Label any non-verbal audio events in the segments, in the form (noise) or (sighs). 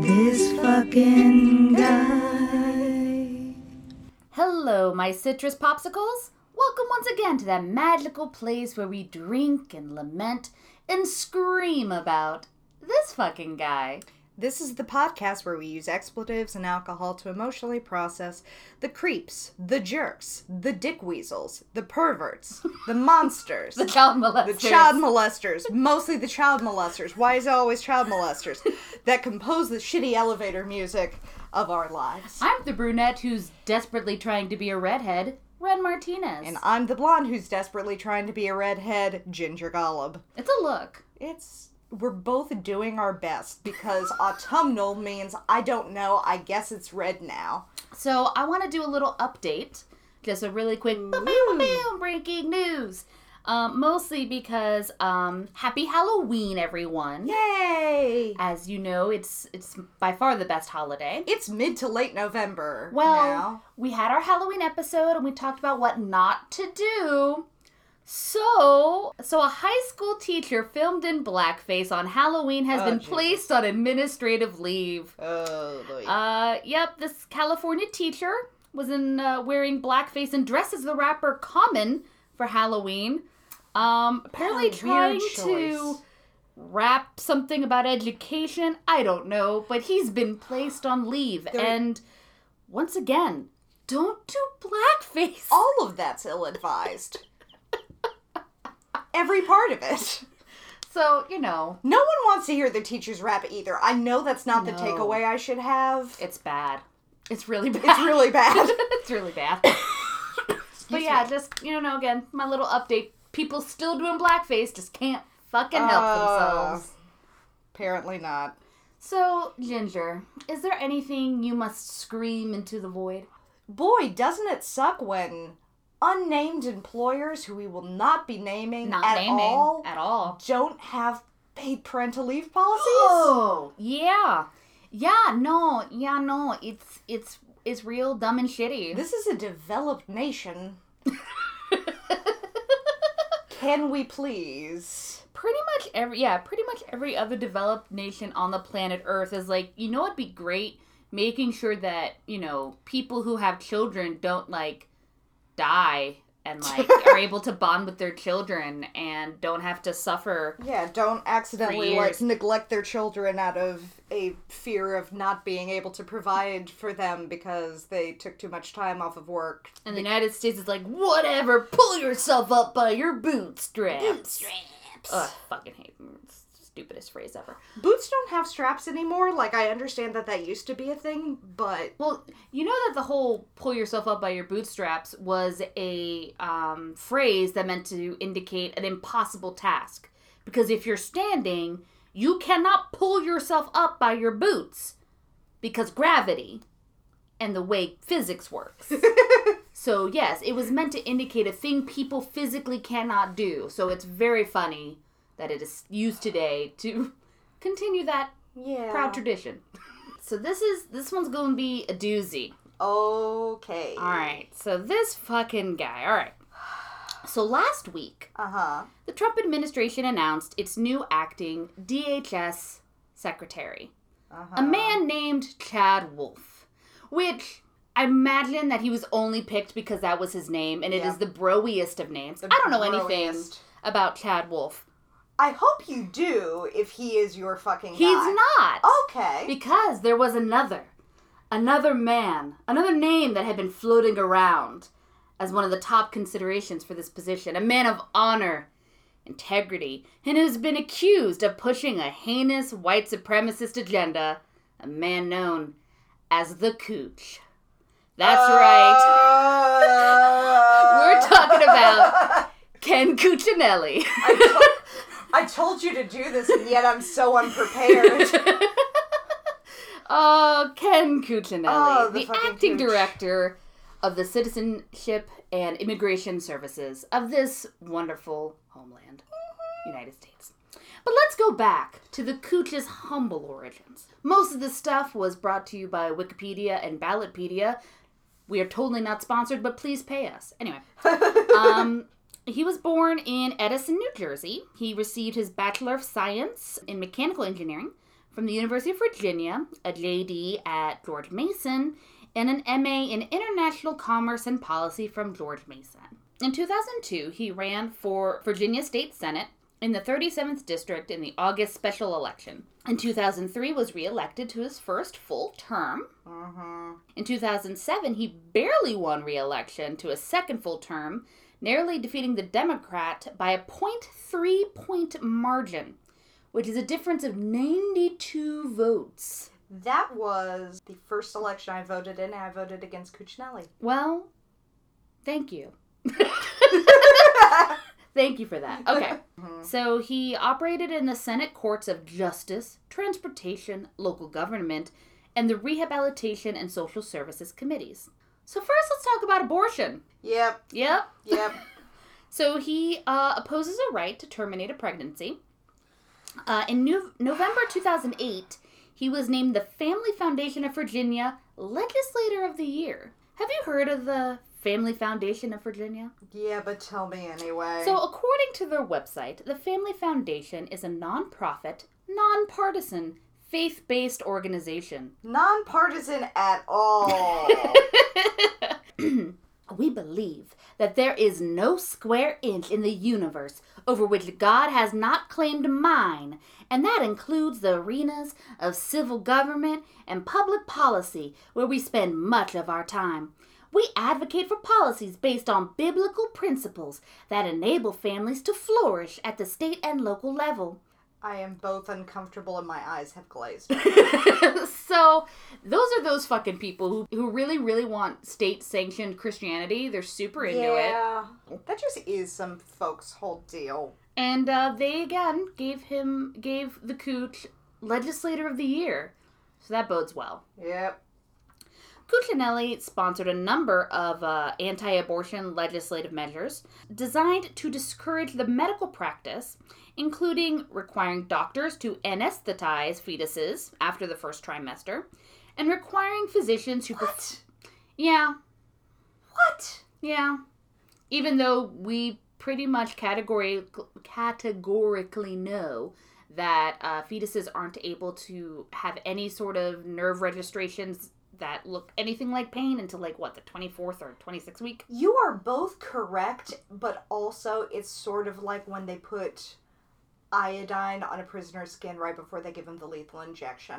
This fucking guy. Hello, my citrus popsicles. Welcome once again to that magical place where we drink and lament and scream about this fucking guy. This is the podcast where we use expletives and alcohol to emotionally process the creeps, the jerks, the dick weasels, the perverts, the (laughs) monsters, The child molesters. the child molesters, mostly the child molesters. Why is it always child molesters (laughs) that compose the shitty elevator music of our lives? I'm the brunette who's desperately trying to be a redhead, Ren Martinez. And I'm the blonde who's desperately trying to be a redhead, Ginger Golub. it's a look. It's we're both doing our best because (laughs) autumnal means I don't know. I guess it's red now. So I want to do a little update, just a really quick breaking news. Um, mostly because um, Happy Halloween, everyone. Yay! As you know, it's it's by far the best holiday. It's mid to late November Well, now. we had our Halloween episode and we talked about what not to do. So, so a high school teacher filmed in blackface on Halloween has Oh, been Jesus. placed on administrative leave. Oh boy. Uh, yep, this California teacher was in uh, wearing blackface and dressed as the rapper Common for Halloween. Um, apparently trying to rap something about education. I don't know, but he's been placed on leave. There- And once again, don't do blackface. All of that's ill advised. Every part of it. So you know, No one wants to hear the teacher's rap either. I know that's not the takeaway I should have. it's bad. It's really bad. It's really bad. (laughs) it's really bad. (coughs) but yeah, just you know, again, my little update. People still doing blackface, just can't fucking help Uh. themselves. Apparently not. So, Ginger, is there anything you must scream into the void? Boy, doesn't it suck when unnamed employers who we will not be naming Not at naming all at all. don't have paid parental leave policies? Oh, yeah, yeah, no, yeah, no. It's it's it's real dumb and shitty. This is a developed nation. (laughs) Can we please? pretty much every yeah pretty much every other developed nation on the planet earth is like you know it'd be great making sure that you know people who have children don't like die and (laughs) like are able to bond with their children and don't have to suffer Yeah, don't accidentally like neglect their children out of a fear of not being able to provide for them because they took too much time off of work. and the united states is like whatever pull yourself up by your bootstraps Bootstraps. Ugh, fucking hate stupidest phrase ever Boots don't have straps anymore. Like I understand that that used to be a thing, but Well, you know that the whole pull yourself up by your bootstraps was a um, phrase that meant to indicate an impossible task. Because if you're standing, you cannot pull yourself up by your boots because gravity and the way physics works. (laughs) so, yes, it was meant to indicate a thing people physically cannot do. So, it's very funny that it is used today to (laughs) continue that yeah. proud tradition. (laughs) So this is this one's going to be a doozy. Okay. All right. So this fucking guy. All right. (sighs) So last week, Uh huh. the Trump administration announced its new acting DHS secretary, Uh-huh. a man named Chad Wolf, which I imagine that he was only picked because that was his name, and it Yeah. is the broiest of names. The I don't know anything broiest. about Chad Wolf. I hope you do if he is your fucking He's guy. not. Okay. Because there was another, another man, another name that had been floating around as one of the top considerations for this position. A man of honor, integrity, and who's been accused of pushing a heinous white supremacist agenda. A man known as the Cooch. That's right. (laughs) We're talking about uh. Ken Cuccinelli. I, told, you to do this, and yet I'm so unprepared. Oh, (laughs) Ken Cuccinelli, Oh, the the, acting Cooch. director of the Citizenship and Immigration Services of this wonderful homeland, United States. But let's go back to the Cooch's humble origins. Most of this stuff was brought to you by Wikipedia and Ballotpedia. We are totally not sponsored, but please pay us. Anyway, (laughs) um, he was born in Edison, New Jersey. He received his Bachelor of Science in Mechanical Engineering from the University of Virginia, a JD at George Mason, and an MA in International Commerce and Policy from George Mason. In 2002, he ran for Virginia State Senate in the 37th District in the August special election. In 2003, was reelected to his first full term. Mm-hmm. In 2007, he barely won re-election to a second full term, narrowly defeating the Democrat by a 0.3 point margin, which is a difference of 92 votes. That was the first election I voted in, and I voted against Cuccinelli. Well, thank you. (laughs) Thank you for that. Okay. (laughs) Mm-hmm. So he operated in the Senate courts of justice, transportation, local government, and the rehabilitation and social services committees. So first, let's talk about abortion. Yep, Yep. yep. (laughs) So he uh, opposes a right to terminate a pregnancy. Uh, in New- November 2008, he was named the Family Foundation of Virginia Legislator of the Year. Have you heard of the Family Foundation of Virginia? yeah, but tell me anyway. So, according to their website, the Family Foundation is a nonprofit, nonpartisan, faith based organization. nonpartisan at all. (laughs) (clears throat) We believe that there is no square inch in the universe over which God has not claimed mine, and that includes the arenas of civil government and public policy where we spend much of our time. We advocate for policies based on biblical principles that enable families to flourish at the state and local level. I am both uncomfortable and my eyes have glazed. (laughs) so those are those fucking people who, who really really want state sanctioned christianity they're super into it yeah, that just is some folks' whole deal. and uh, they again gave him gave the cooch legislator of the year so that bodes well Yep. Cuccinelli sponsored a number of uh, anti abortion legislative measures designed to discourage the medical practice, including requiring doctors to anesthetize fetuses after the first trimester and requiring physicians who. What? yeah, What? yeah. Even though we pretty much category, categorically know that uh, fetuses aren't able to have any sort of nerve registrations that look anything like pain until like what the 24th or 26th week You are both correct, but also it's sort of like when they put iodine on a prisoner's skin right before they give him the lethal injection.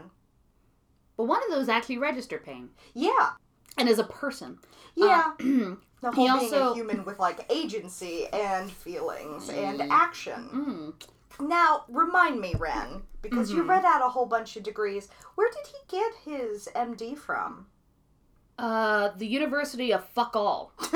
but one of those actually register pain Yeah, and as a person yeah. Uh, (clears throat) (clears throat) the he whole being also- a human with like agency and feelings and action. mm, Now, remind me, Ren, because you Mhm. read out a whole bunch of degrees. Where did he get his MD from? uh the university of fuck all (laughs) so,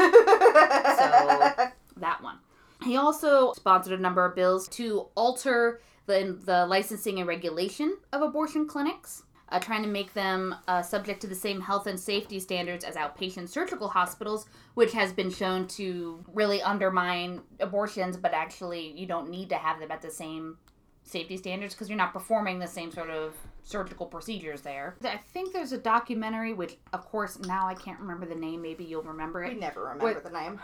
that one. He also sponsored a number of bills to alter the, the licensing and regulation of abortion clinics, uh, trying to make them uh, subject to the same health and safety standards as outpatient surgical hospitals, which has been shown to really undermine abortions, but actually, you don't need to have them at the same safety standards because you're not performing the same sort of surgical procedures there. I think there's a documentary, which, of course, now I can't remember the name. Maybe you'll remember it we never remember Wait. the name.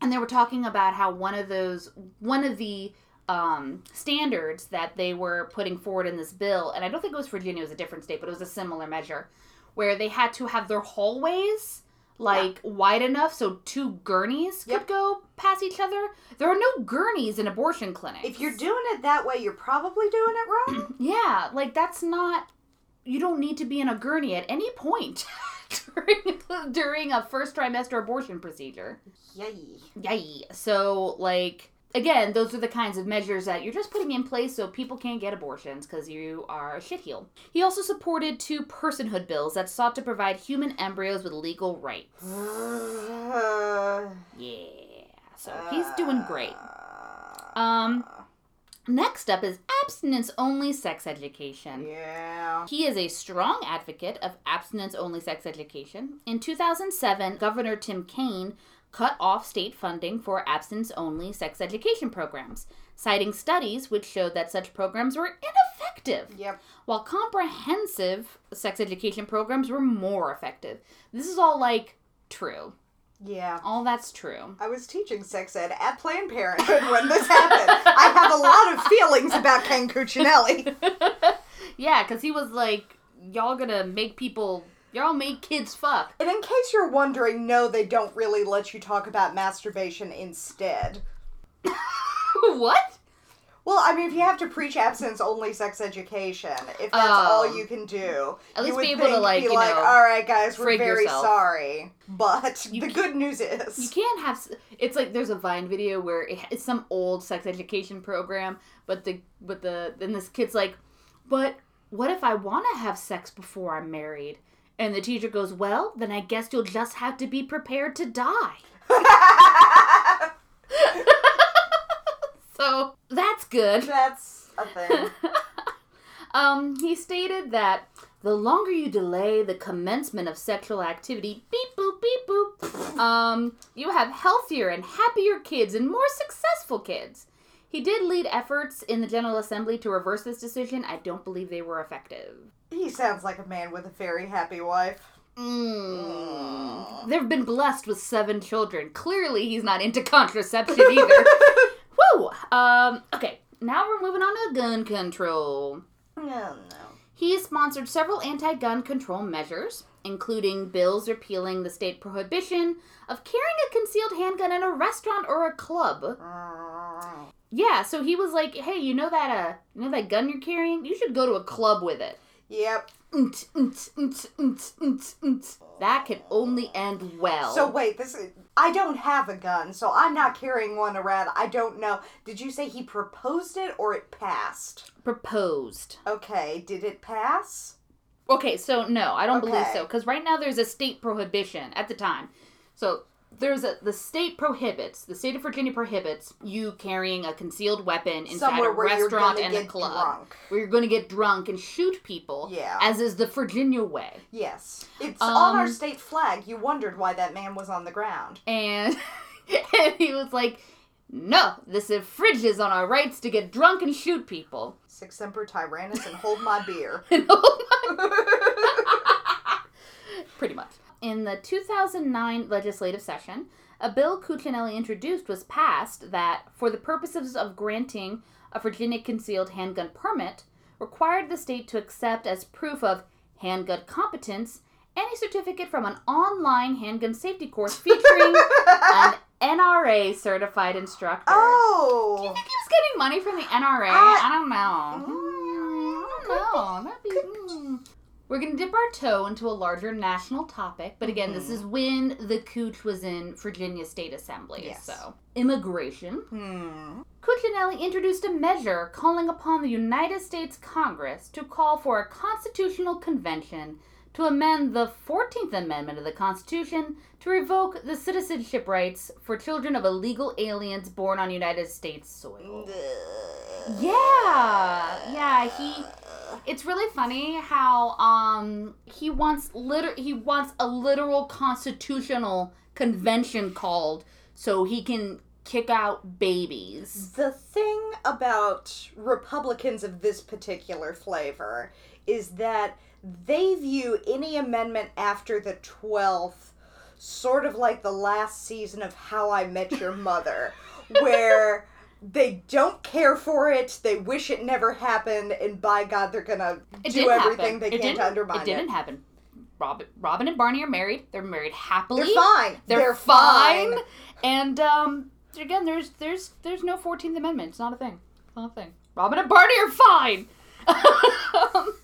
and they were talking about how one of those one of the um, standards that they were putting forward in this bill and i don't think it was virginia it was a different state but it was a similar measure where they had to have their hallways like wide enough so two gurneys Yep. could go past each other there are no gurneys in abortion clinics If you're doing it that way, you're probably doing it wrong. (clears throat) yeah like that's not you don't need to be in a gurney at any point (laughs) during during a first trimester abortion procedure Yay. Yay. So, like, again, those are the kinds of measures that you're just putting in place so people can't get abortions because you are a shitheel. He also supported two personhood bills that sought to provide human embryos with legal rights. (sighs) Yeah. So he's doing great. Um, next up is abstinence only sex education. Yeah. He is a strong advocate of abstinence only sex education. In 2007, Governor Tim Kaine cut off state funding for abstinence only sex education programs, citing studies which showed that such programs were ineffective, Yep. while comprehensive sex education programs were more effective. This is all like true. Yeah. All that's true. I was teaching sex ed at Planned Parenthood when this happened. I have a lot of feelings about Ken Cuccinelli. (laughs) Yeah, because he was like, y'all gonna make people, y'all make kids fuck. And in case you're wondering, no, they don't really let you talk about masturbation instead. (laughs) what? Well, I mean, if you have to preach abstinence only sex education, if that's Oh. all you can do, At you least would be able to, like, be you like, know, all right, guys, we're very yourself." sorry, but You the good news is, You can't have. It's like there's a Vine video where it, it's some old sex education program, but the but the then this kid's like, but what if I want to have sex before I'm married? And the teacher goes, well, then I guess you'll just have to be prepared to die. (laughs) So that's good. that's a thing. (laughs) um, he stated that the longer you delay the commencement of sexual activity, beep boop, beep boop, (laughs) um, you have healthier and happier kids and more successful kids. He did lead efforts in the General Assembly to reverse this decision. I don't believe they were effective. He sounds like a man with a very happy wife. Mm. They've been blessed with seven children. Clearly, he's not into contraception either. (laughs) Woo! Um, okay, now we're moving on to gun control. No, no. He has sponsored several anti gun control measures, including bills repealing the state prohibition of carrying a concealed handgun in a restaurant or a club. Yeah, so he was like, "Hey, you know that uh, you know that gun you're carrying? You should go to a club with it." Yep. That can only end well. So wait, this is I don't have a gun, so I'm not carrying one around. I don't know. Did you say he proposed it or it passed? proposed. Okay, did it pass? Okay, so no, I don't believe so because right now there's a state prohibition at the time. So there's a the state prohibits the state of Virginia prohibits you carrying a concealed weapon inside Somewhere a where you're restaurant and a get club drunk. where you're going to get drunk and shoot people. Yeah. as is the Virginia way. Yes. It's on our Um, state flag. You wondered why that man was on the ground. And (laughs) and he was like, "No, this infringes on our rights to get drunk and shoot people." Sic Semper Tyrannis and hold my beer. (laughs) And oh my (laughs) Pretty much. In the 2009 legislative session, a bill Cuccinelli introduced was passed that, for the purposes of granting a Virginia concealed handgun permit, required the state to accept as proof of handgun competence any certificate from an online handgun safety course featuring an (laughs) NRA certified instructor. oh. I think he was getting money from the NRA. I- I don't know. Hmm, I don't know. That'd be. We're going to dip our toe into a larger national topic, but again, this is when the Cooch was in Virginia State Assembly. Yes. So, immigration. Hmm. Cuccinelli introduced a measure calling upon the United States Congress to call for a constitutional convention to amend the 14th Amendment of the Constitution to revoke the citizenship rights for children of illegal aliens born on United States soil. Yeah. Yeah, he it's really funny how um he wants liter he wants a literal constitutional convention called so he can kick out babies. The thing about Republicans of this particular flavor is that they view any amendment after the 12th sort of like the last season of How I Met Your (laughs) Mother, where they don't care for it, they wish it never happened, and by God, they're gonna It do everything happen. they it can to undermine it It didn't happen. Robin, Robin and Barney are married. They're married happily. They're fine. They're, fine. And um, again, there's there's there's no Fourteenth Amendment. It's not a thing. It's not a thing. Robin and Barney are fine. (laughs)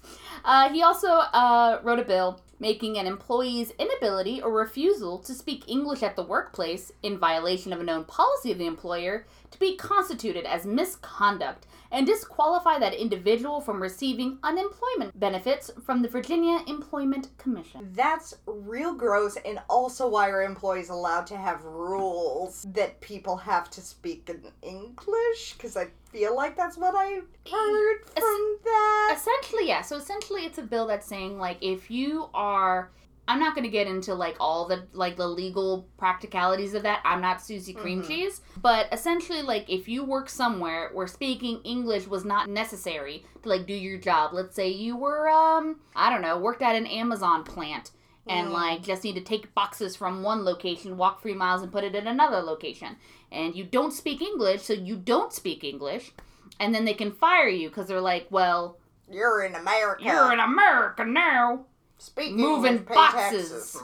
uh, he also uh, wrote a bill making an employee's inability or refusal to speak English at the workplace in violation of a known policy of the employer to be constituted as misconduct and disqualify that individual from receiving unemployment benefits from the Virginia Employment Commission. That's real gross, and also why are employees allowed to have rules that people have to speak in English? Because I feel like that's what I heard from that. Essentially, yeah. So essentially, it's a bill that's saying like if you are, I'm not going to get into like all the like the legal practicalities of that. I'm not Susie Cream Mhm. Cheese, but essentially, like if you work somewhere where speaking English was not necessary to like do your job. Let's say you were, um, I don't know, worked at an Amazon plant. And Mm. like just need to take boxes from one location, walk three miles, and put it in another location. And you don't speak English, so you don't speak English and then they can fire you because they're like, well, You're in America. You're in America now. Speaking moving boxes. taxes.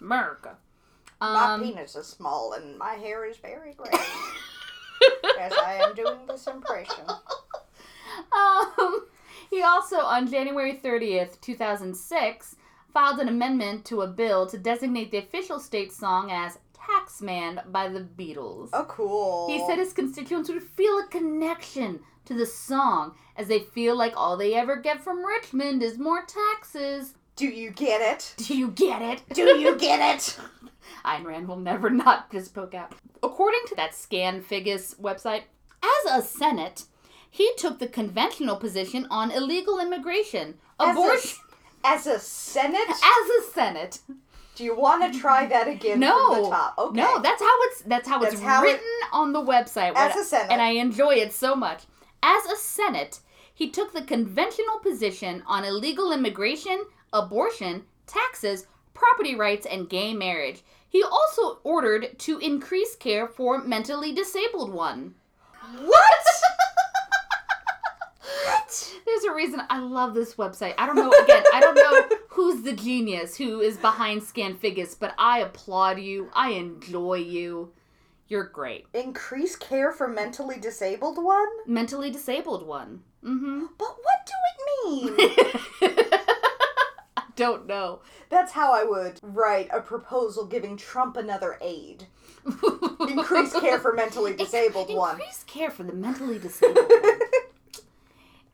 America. my Um, penis is small and my hair is very gray. (laughs) as I am doing this impression. (laughs) Um, he also, on January 30th, 2006, filed an amendment to a bill to designate the official state song as Taxman by the Beatles. Oh, cool. He said his constituents would feel a connection to the song as they feel like all they ever get from Richmond is more taxes. (laughs) Do you get it? Do you get it? Do you get it? Ayn Rand will never not (laughs) just poke out. According to that Scanfigus website, as a Senate, he took the conventional position on illegal immigration, As a- abortion. As a Senate? (laughs) As a Senate, Do you want to try that again no, from the top? Okay. no, that's how it's that's how it's That's how it- written on the website. As a Senate. and I enjoy it so much. As a Senate, he took the conventional position on illegal immigration, abortion, taxes, property rights, and gay marriage. He also ordered to increase care for mentally disabled one. What? (laughs) There's a reason I love this website. I don't know again, I don't know who's the genius who is behind Scanfigus, but I applaud you. I enjoy you. You're great. Increase care for mentally disabled one? Mentally disabled one. Mm-hmm. But what do it mean? (laughs) Don't know. That's how I would write a proposal giving Trump another aid. Increase care for mentally (laughs) disabled one. Increase care for the mentally disabled one. (laughs)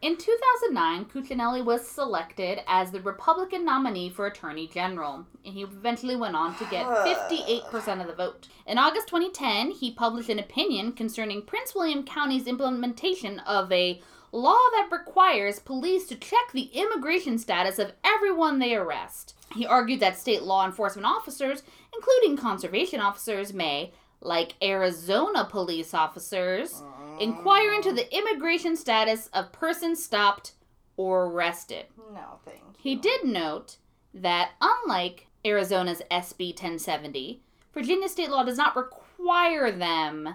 In 2009, Cuccinelli was selected as the Republican nominee for Attorney General, and he eventually went on to get (sighs) 58% of the vote. In August 2010, he published an opinion concerning Prince William County's implementation of a law that requires police to check the immigration status of everyone they arrest. He argued that state law enforcement officers, including conservation officers, may, like Arizona police officers, inquire into the immigration status of persons stopped or arrested. No, thank you. He did note that, unlike Arizona's SB 1070, Virginia state law does not require them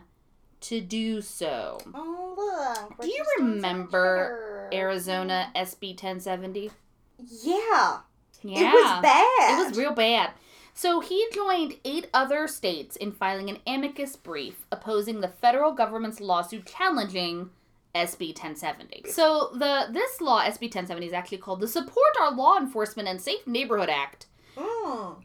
to do so. Oh, look. Do you we're just doing so much remember. Arizona SB 1070? Yeah. Yeah. It was bad. It was real bad. So he joined eight other states in filing an amicus brief opposing the federal government's lawsuit challenging SB 1070. So the this law SB 1070 is actually called the Support Our Law Enforcement and Safe Neighborhood Act. Mm.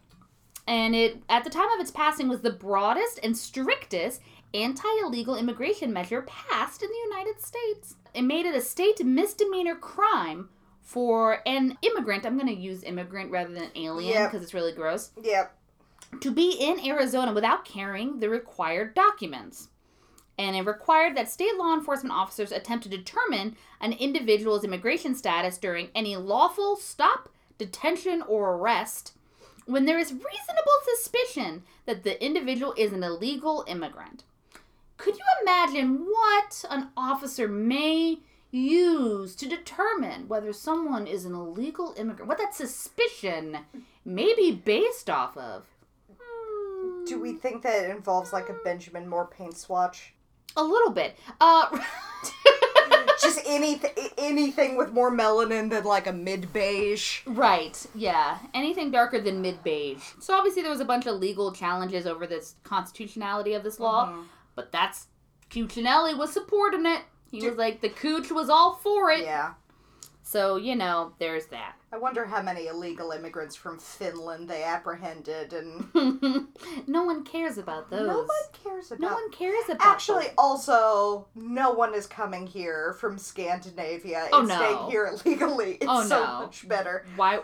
And it at the time of its passing was the broadest and strictest anti-illegal immigration measure passed in the United States. It made it a state misdemeanor crime for an immigrant, I'm going to use immigrant rather than alien Yep. because it's really gross, Yep. to be in Arizona without carrying the required documents. And it required that state law enforcement officers attempt to determine an individual's immigration status during any lawful stop, detention, or arrest when there is reasonable suspicion that the individual is an illegal immigrant. Could you imagine what an officer may use to determine whether someone is an illegal immigrant? What that suspicion may be based off of? Do we think that it involves like a Benjamin Moore paint swatch? A little bit. Uh, (laughs) Just anything, anything with more melanin than like a mid beige. right. Yeah. Anything darker than mid beige. So obviously there was a bunch of legal challenges over this constitutionality of this law, Mm-hmm. But that's Cuccinelli was supporting it. He Do- was like the cooch was all for it. Yeah. So you know, there's that. I wonder how many illegal immigrants from Finland they apprehended, and no one cares about those. no one cares about. No one cares about. Actually, those. also, no one is coming here from Scandinavia Oh, and no. staying here (laughs) illegally. It's Oh, so no. much better. why?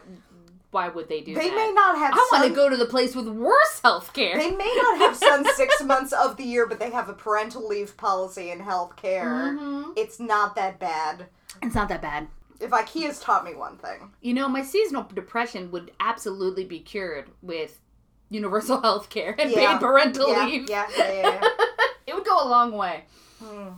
Why would they do that? They that? may not have. I want to go to the place with worse health care. They may not have sun (laughs) six months of the year, but they have a parental leave policy in healthcare. Mhm. It's not that bad. It's not that bad. If IKEA's taught me one thing, You know, my seasonal depression would absolutely be cured with universal (laughs) health care and Yeah. paid parental yeah, leave. yeah, yeah, yeah, yeah. (laughs) it would go a long way. Hmm.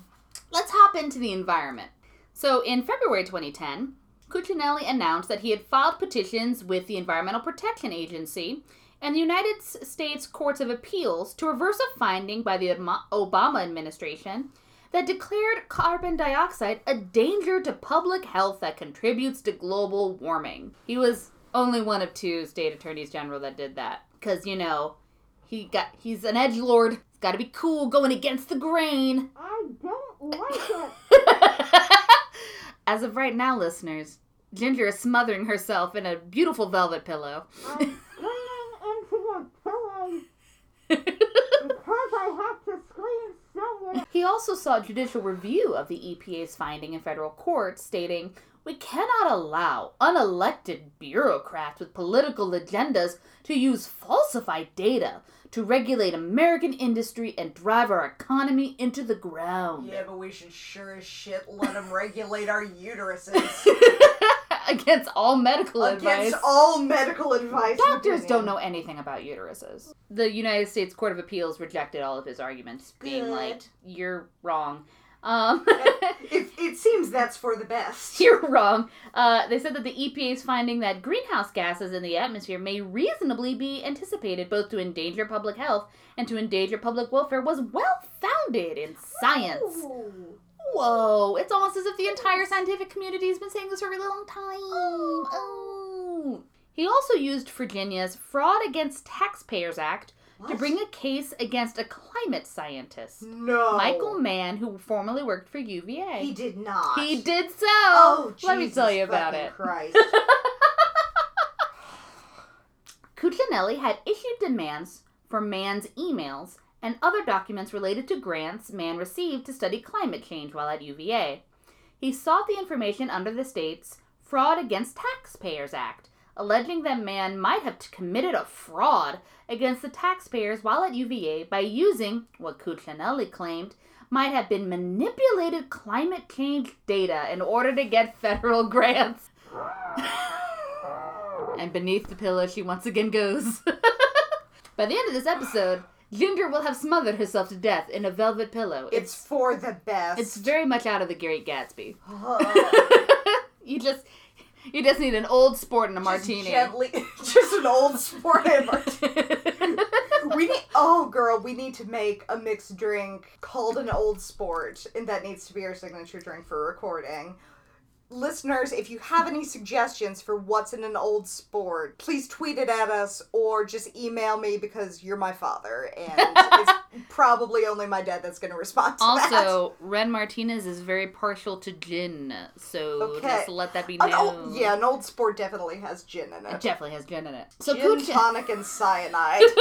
Let's hop into the environment. So, in February 2010, Cuccinelli announced that he had filed petitions with the Environmental Protection Agency and the United States Courts of Appeals to reverse a finding by the Obama- administration that declared carbon dioxide a danger to public health that contributes to global warming. He was only one of two state attorneys general that did that because you know he got he's an edge lord. He's got to be cool, going against the grain. I don't like (laughs) it. (laughs) As of right now, listeners, Ginger is smothering herself in a beautiful velvet pillow. I'm screaming into your pillow because I have to scream so He also sought judicial review of the EPA's finding in federal court, stating, We cannot allow unelected bureaucrats with political agendas to use falsified data to regulate American industry and drive our economy into the ground. Yeah, but we should sure as shit let them regulate our uteruses. (laughs) Against all medical Against advice. Against all medical advice. Doctors don't know anything about uteruses. The United States Court of Appeals rejected all of his arguments, being Good. like, "You're wrong." Um, (laughs) (laughs) It, it seems that's for the best. (laughs) You're wrong. Uh, they said that the EPA's finding that greenhouse gases in the atmosphere may reasonably be anticipated both to endanger public health and to endanger public welfare was well founded in science. Ooh. Whoa, it's almost as if the entire scientific community has been saying this for a really long time. Oh. He also used Virginia's Fraud Against Taxpayers Act to bring a case against a climate scientist, No. Michael Mann, who formerly worked for UVA. He did not. He did so. Oh, Let me tell you about it. Christ. (laughs) Cuccinelli had issued demands for Mann's emails and other documents related to grants Mann received to study climate change while at UVA. He sought the information under the state's Fraud Against Taxpayers Act, alleging that Mann might have committed a fraud against the taxpayers while at UVA by using what Cuccinelli claimed might have been manipulated climate change data in order to get federal (laughs) grants. and beneath the pillow, she once again goes. (laughs) By the end of this episode, Ginger will have smothered herself to death in a velvet pillow. it's for the best. it's very much out of the Great Gatsby. (laughs) You just you just need an old sport and a martini. Gently, (laughs) just an old sport and a (laughs) martini. We need. Oh, girl, we need to make a mixed drink called an old sport, and that needs to be our signature drink for recording. Listeners, if you have any suggestions for what's in an old sport, please tweet it at us or just email me because you're my father, and it's (laughs) probably only my dad that's going to respond to that. also, Ren Martinez is very partial to gin, so Okay. just let that be An known. old, yeah, an old sport definitely has gin in It it. definitely has gin in it. So gin, Cucci- tonic, and cyanide. (laughs)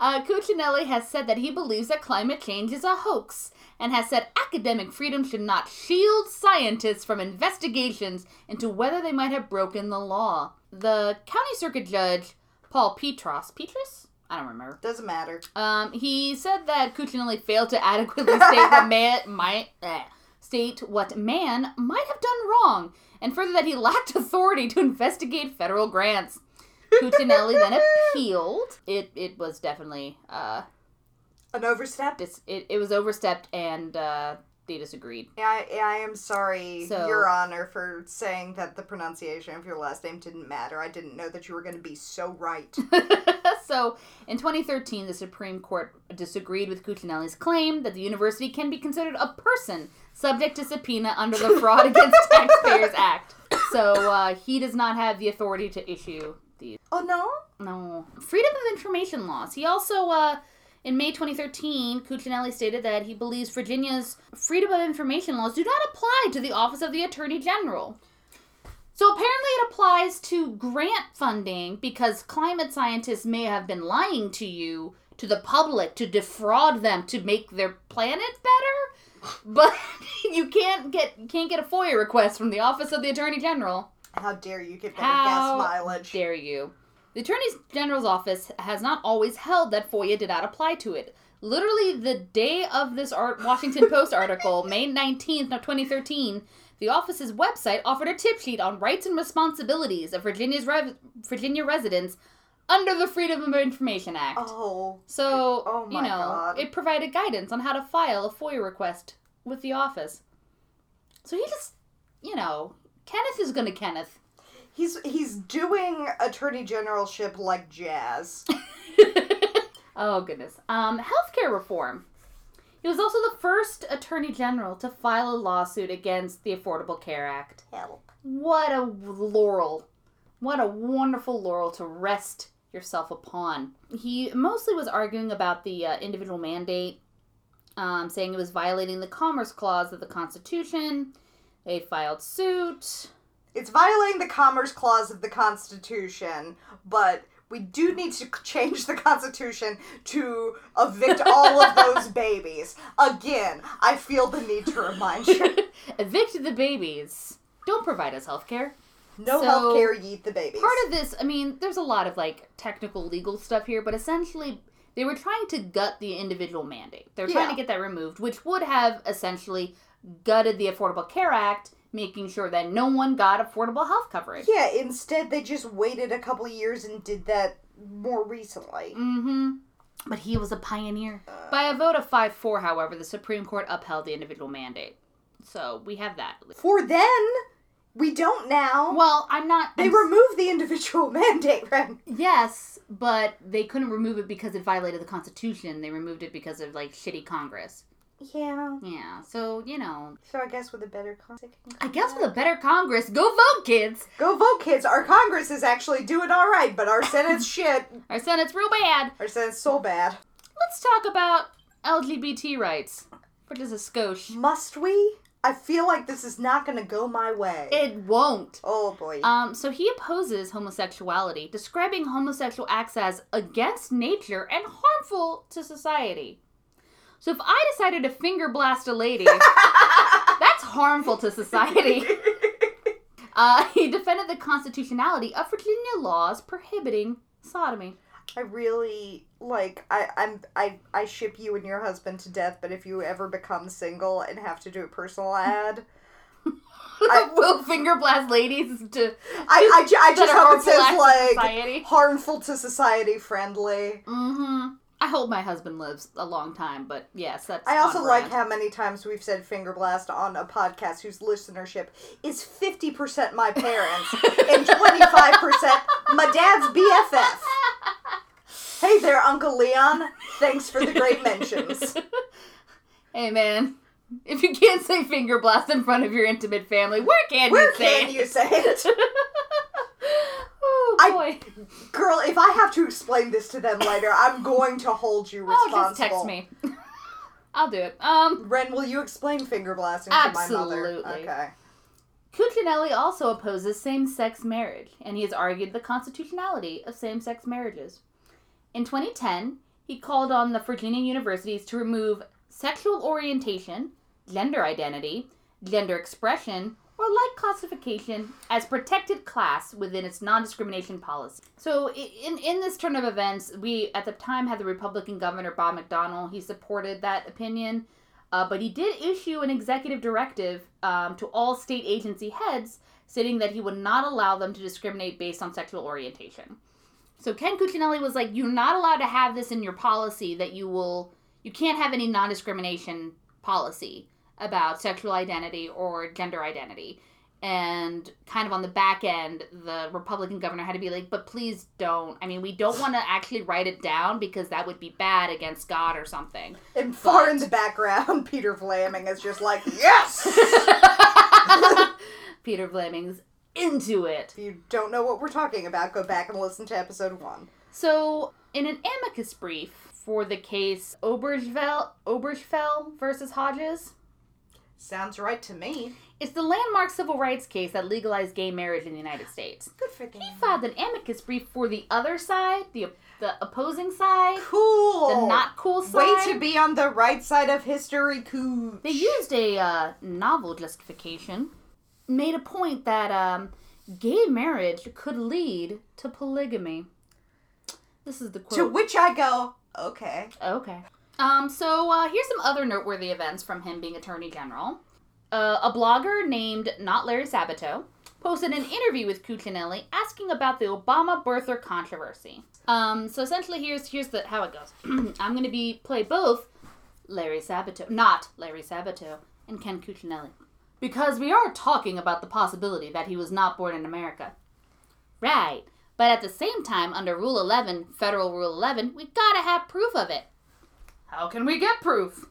Uh, Cuccinelli has said that he believes that climate change is a hoax and has said academic freedom should not shield scientists from investigations into whether they might have broken the law. The county circuit judge, Paul Petros, Petros? I don't remember. Doesn't matter. Um, he said that Cuccinelli failed to adequately state what (laughs) Mann might eh, state what Mann might have done wrong, and further that he lacked authority to investigate federal grants. (laughs) Cuccinelli then appealed. It it was definitely uh An overstep? dis- it, it was overstepped and uh they disagreed. I, I am sorry, So- Your Honor, for saying that the pronunciation of your last name didn't matter. I didn't know that you were going to be so right. (laughs) so, in 2013, the Supreme Court disagreed with Cuccinelli's claim that the university can be considered a person subject to subpoena under the Fraud (laughs) Against Taxpayers Act. So, uh, he does not have the authority to issue these. oh, no? No. Freedom of information laws. He also, uh, in May 2013, Cuccinelli stated that he believes Virginia's freedom of information laws do not apply to the Office of the Attorney General. So apparently it applies to grant funding because climate scientists may have been lying to you, to the public, to defraud them to make their planet better. (laughs) But you can't get can't get a FOIA request from the Office of the Attorney General. How dare you get better How gas mileage? dare you? The Attorney General's office has not always held that FOIA did not apply to it. Literally, the day of this art Washington (laughs) Post article, May 19th of 2013, the office's website offered a tip sheet on rights and responsibilities of Virginia's rev- Virginia residents under the Freedom of Information Act. Oh, So, Oh you know, God. it provided guidance on how to file a FOIA request with the office. So he just, you know, Kenneth is gonna Kenneth. He's he's doing attorney generalship like jazz. (laughs) oh goodness. Um, healthcare reform. He was also the first Attorney General to file a lawsuit against the Affordable Care Act. Help. What a laurel. What a wonderful laurel to rest yourself upon. He mostly was arguing about the uh, individual mandate, um, saying it was violating the Commerce Clause of the Constitution. They filed suit. It's violating the Commerce Clause of the Constitution, but we do need to (laughs) change the Constitution to evict all of (laughs) those babies. Again, I feel the need to remind you. (laughs) Evict the babies. Don't provide us health care. No So, health care, yeet the babies. Part of this, I mean, there's a lot of like technical legal stuff here, but essentially they were trying to gut the individual mandate. They're trying Yeah. to get that removed, which would have essentially gutted the Affordable Care Act, making sure that no one got affordable health coverage. Yeah, instead they just waited a couple years and did that more recently. Mm-hmm. But he was a pioneer. By a vote of 5 4, however, the Supreme Court upheld the individual mandate. So we have that. For then, we don't now. Well, I'm not. they I'm- removed the individual (laughs) mandate, right? Yes, but they couldn't remove it because it violated the Constitution. They removed it because of, like, shitty Congress. Yeah. Yeah, so, you know. So I guess with a better Congress. I guess with a better Congress, go vote, kids! Go vote, kids. Our Congress is actually doing all right, but our Senate's (laughs) shit. Our Senate's real bad. Our Senate's so bad. Let's talk about LGBT rights, which is a skosh. Must we? I feel like this is not going to go my way. It won't. oh boy. Um, so he opposes homosexuality, describing homosexual acts as against nature and harmful to society. So if I decided to finger blast a lady, (laughs) that's harmful to society. (laughs) Uh, he defended the constitutionality of Virginia laws prohibiting sodomy. I really like I I'm I I ship you and your husband to death, but if you ever become single and have to do a personal (laughs) ad, I- will finger blast ladies to I I, I just hope it says like society. harmful to society friendly. Mm-hmm. I hope my husband lives a long time, but yes, that's. I also like brand. how many times we've said finger blast on a podcast whose listenership is 50% my parents (laughs) and 25% my dad's BFF. Hey there, Uncle Leon. Thanks for the great mentions. (laughs) hey man, if you can't say finger blast in front of your intimate family, where can Where you say can it? you say it? (laughs) boy! (laughs) Girl, if I have to explain this to them later, I'm going to hold you responsible. oh, just text me. (laughs) I'll do it. Um, Ren, will you explain finger blasting to my Absolutely. mother? Okay. Cuccinelli also opposes same-sex marriage, and he has argued the constitutionality of same-sex marriages. In 2010, he called on the Virginia universities to remove sexual orientation, gender identity, gender expression, or like classification as protected class within its non-discrimination policy. So in in this turn of events, we at the time had the Republican governor Bob McDonnell. He supported that opinion, uh, but he did issue an executive directive um, to all state agency heads, stating that he would not allow them to discriminate based on sexual orientation. So Ken Cuccinelli was like, "You're not allowed to have this in your policy. That you will, you can't have any non-discrimination policy about sexual identity or gender identity." And kind of on the back end, the Republican governor had to be like, "But please don't. I mean, we don't want to actually write it down because that would be bad against God or something." And far in the background, (laughs) Peter Fleming is just like, yes! (laughs) Peter Fleming's into it. if you don't know what we're talking about, go back and listen to episode one. So, in an amicus brief for the case Obergefell, Obergefell versus Hodges, Sounds right to me. it's the landmark civil rights case that legalized gay marriage in the United States. Good for them. He filed an amicus brief for the other side, the the opposing side, Cool. the not cool side. Way to be on the right side of history, cool. They used a uh, novel justification, made a point that um, gay marriage could lead to polygamy. This is the quote. To which I go, okay. Okay. Um, so uh, here's some other noteworthy events from him being Attorney General. Uh, a blogger named Not Larry Sabato posted an interview with Cuccinelli asking about the Obama birther controversy. Um, so essentially, here's here's the how it goes. (clears throat) I'm gonna be play both Larry Sabato, not Larry Sabato, and Ken Cuccinelli, because we are talking about the possibility that he was not born in America. Right. But at the same time, under Rule 11, Federal Rule 11, we gotta have proof of it. How can we get proof?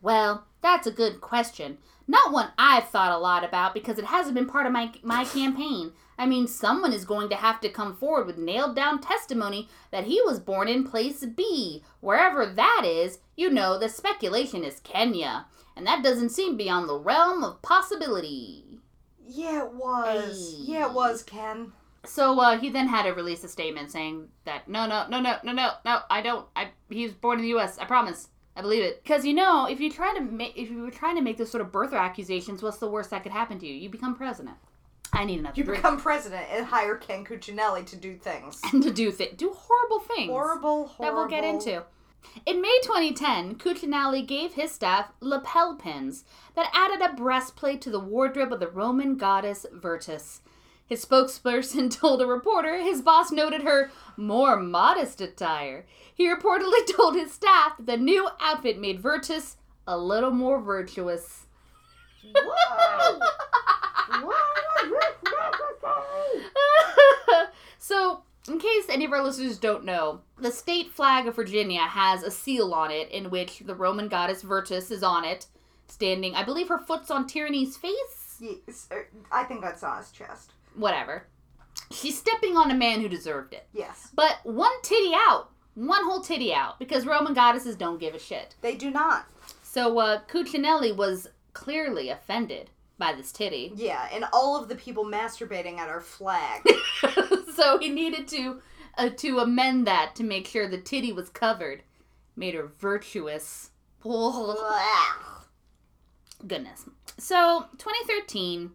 Well, that's a good question. Not one I've thought a lot about because it hasn't been part of my my campaign. I mean, someone is going to have to come forward with nailed down testimony that he was born in place B, wherever that is. You know, the speculation is Kenya, and that doesn't seem beyond the realm of possibility. Yeah, it was. Hey. Yeah, it was, Ken. So uh, he then had to release a statement saying that no, no, no, no, no, no, no, I don't. I he was born in the U.S. I promise. I believe it. Because you know, if you try to make, if you were trying to make this sort of birther accusations, what's the worst that could happen to you? You become president. I need another You drink. become president and hire Ken Cuccinelli to do things. (laughs) and to do th- do horrible things Horrible, horrible. that we'll get into. In May 2010, Cuccinelli gave his staff lapel pins that added a breastplate to the wardrobe of the Roman goddess Virtus. His spokesperson (laughs) told a reporter his boss noted her more modest attire. He reportedly (laughs) told his staff that the new outfit made Virtus a little more virtuous. (laughs) Whoa! so, in case any of our listeners don't know, the state flag of Virginia has a seal on it in which the Roman goddess Virtus is on it, standing. I believe her foot's on Tyranny's face? Yes, I think that's on his chest. Whatever. She's stepping on a man who deserved it. Yes. But one titty out. One whole titty out. Because Roman goddesses don't give a shit. They do not. So, uh, Cuccinelli was clearly offended by this titty. Yeah, and all of the people masturbating at our flag. (laughs) so he needed to uh, to amend that to make sure the titty was covered. Made her virtuous. Goodness. So, 2013,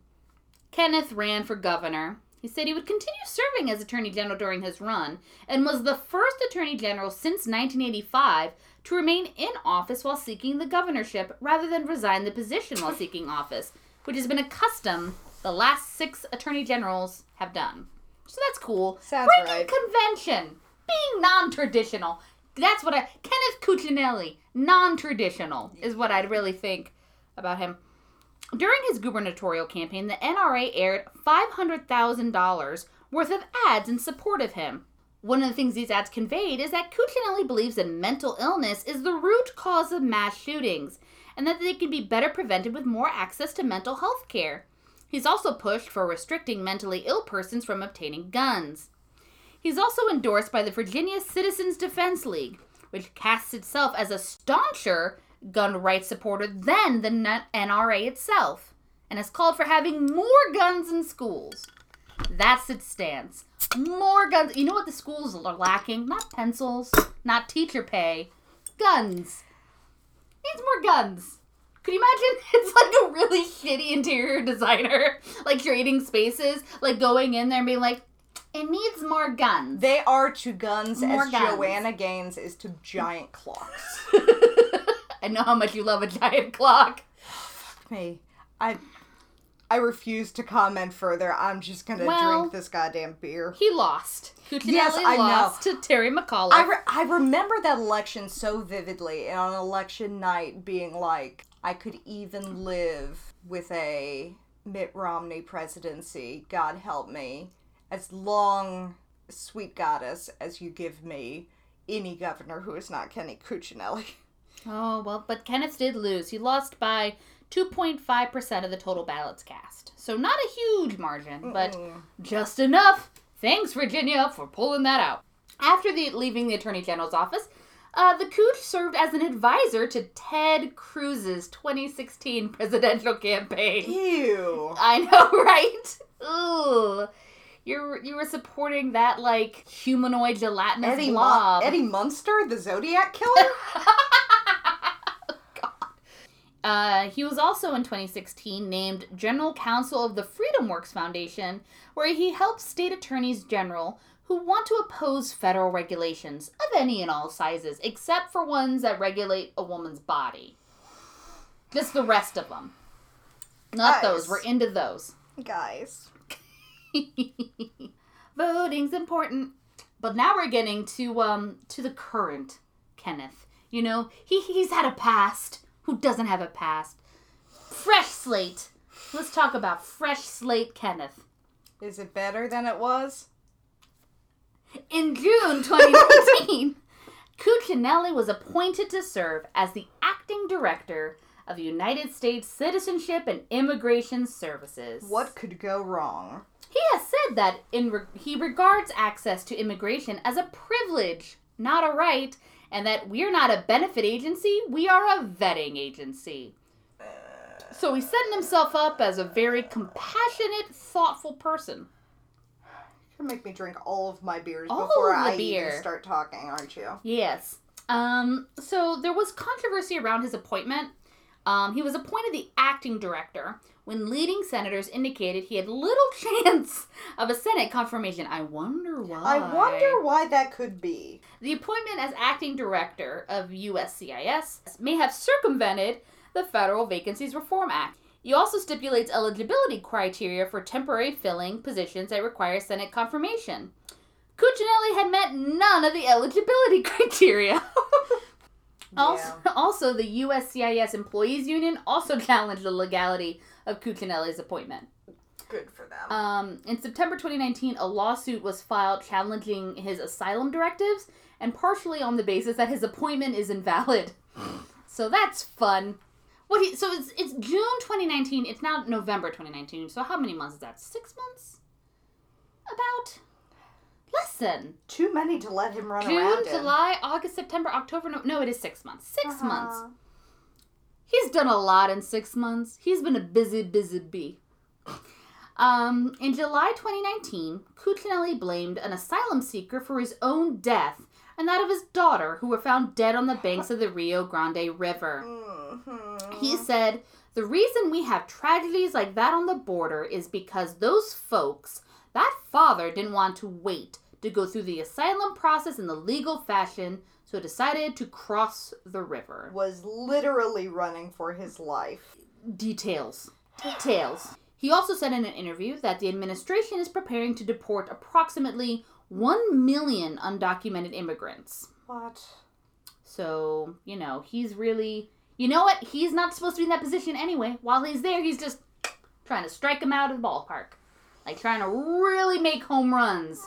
Kenneth ran for governor. He said he would continue serving as Attorney General during his run and was the first Attorney General since 1985 to remain in office while seeking the governorship rather than resign the position while seeking office, which has been a custom the last six Attorney Generals have done. So that's cool. Sounds Breaking right. convention. Being non traditional. That's what I. Kenneth Cuccinelli. Non traditional is what I'd really think about him. During his gubernatorial campaign, the NRA aired $500,000 worth of ads in support of him. One of the things these ads conveyed is that Cuccinelli believes that mental illness is the root cause of mass shootings and that they can be better prevented with more access to mental health care. He's also pushed for restricting mentally ill persons from obtaining guns. He's also endorsed by the Virginia Citizens Defense League, which casts itself as a stauncher gun rights supporter than the NRA itself, and has called for having more guns in schools. That's its stance. More guns. You know what the schools are lacking? Not pencils, not teacher pay, guns. Needs more guns. Could you imagine? (laughs) It's like a really shitty interior designer, like creating spaces, like going in there and being like, it needs more guns. They are to guns More as guns. Joanna Gaines is to giant clocks. (laughs) I know how much you love a giant clock. Fuck Me, I, I refuse to comment further. I'm just gonna Well- drink this goddamn beer. He lost. Cuccinelli Yes, I know. lost to Terry McAuliffe. I, re- I remember that election so vividly, and on election night being like, I could even live with a Mitt Romney presidency, God help me, as long, sweet goddess, as you give me any governor who is not Kenny Cuccinelli. (laughs) oh, well, but Kenneth did lose. He lost by 2.5% of the total ballots cast. So not a huge margin, but just enough. Thanks, Virginia, for pulling that out. After the leaving the Attorney General's office, uh, the Cooch served as an advisor to Ted Cruz's 2016 presidential campaign. Ew. I know, (laughs) right? Ooh. You're you were supporting that like humanoid gelatinous Eddie, blob. Eddie Munster, the Zodiac Killer? (laughs) Uh, he was also in 2016 named General Counsel of the FreedomWorks Foundation, where he helps state attorneys general who want to oppose federal regulations of any and all sizes, except for ones that regulate a woman's body. Just the rest of them. Not those. We're into those. Guys. (laughs) Voting's important. But now we're getting to um to the current Kenneth. You know, he he's had a past. Who doesn't have a past? Fresh slate. Let's talk about fresh slate Kenneth. Is it better than it was? In June 2019, (laughs) Cuccinelli was appointed to serve as the acting director of United States Citizenship and Immigration Services. What could go wrong? He has said that in re- he regards access to immigration as a privilege, not a right, and that we're not a benefit agency, we are a vetting agency. So he's setting himself up as a very compassionate, thoughtful person. You're gonna make me drink all of my beers All before I beer. even start talking, aren't you? Yes. Um, so there was controversy around his appointment. Um, he was appointed the acting director when leading senators indicated he had little (laughs) chance of a Senate confirmation. I wonder why. I wonder why that could be. The appointment as acting director of USCIS may have circumvented the Federal Vacancies Reform Act. He also stipulates eligibility criteria for temporary filling positions that require Senate confirmation. Cuccinelli had met none of the eligibility (laughs) criteria. (laughs) Also, (laughs) also, the USCIS Employees Union also (laughs) challenged the legality of Cuccinelli's appointment. Good for them. Um, in September 2019, a lawsuit was filed challenging his asylum directives and partially on the basis that his appointment is invalid. (sighs) so that's fun. What he, so it's it's June 2019. It's now November 2019. So how many months is that? Six months? About less than Too many to let him run June, around in. July, August, September, October. No, no, it is six months. 6 Uh-huh. months. He's done a lot in six months. He's been a busy, busy bee. Um, in July 2019, Cuccinelli blamed an asylum seeker for his own death and that of his daughter, who were found dead on the banks of the Rio Grande River. Mhm. He said, The reason we have tragedies like that on the border is because those folks, that father didn't want to wait to go through the asylum process in the legal fashion, so decided to cross the river. was literally running for his life. Details. Details. He also said in an interview that the administration is preparing to deport approximately 1 million undocumented immigrants. What? So, you know, he's really. You know what? He's not supposed to be in that position anyway. While he's there, he's just trying to strike him out of the ballpark. Like, trying to really make home runs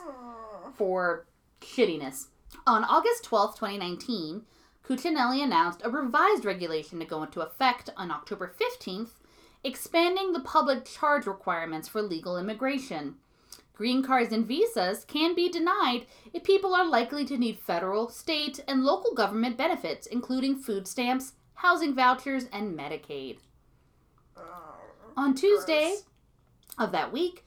for shittiness. On August 12th, 2019, Cuccinelli announced a revised regulation to go into effect on October 15th, expanding the public charge requirements for legal immigration. Green cards and visas can be denied if people are likely to need federal, state, and local government benefits, including food stamps, housing vouchers, and Medicaid. On Tuesday of that week,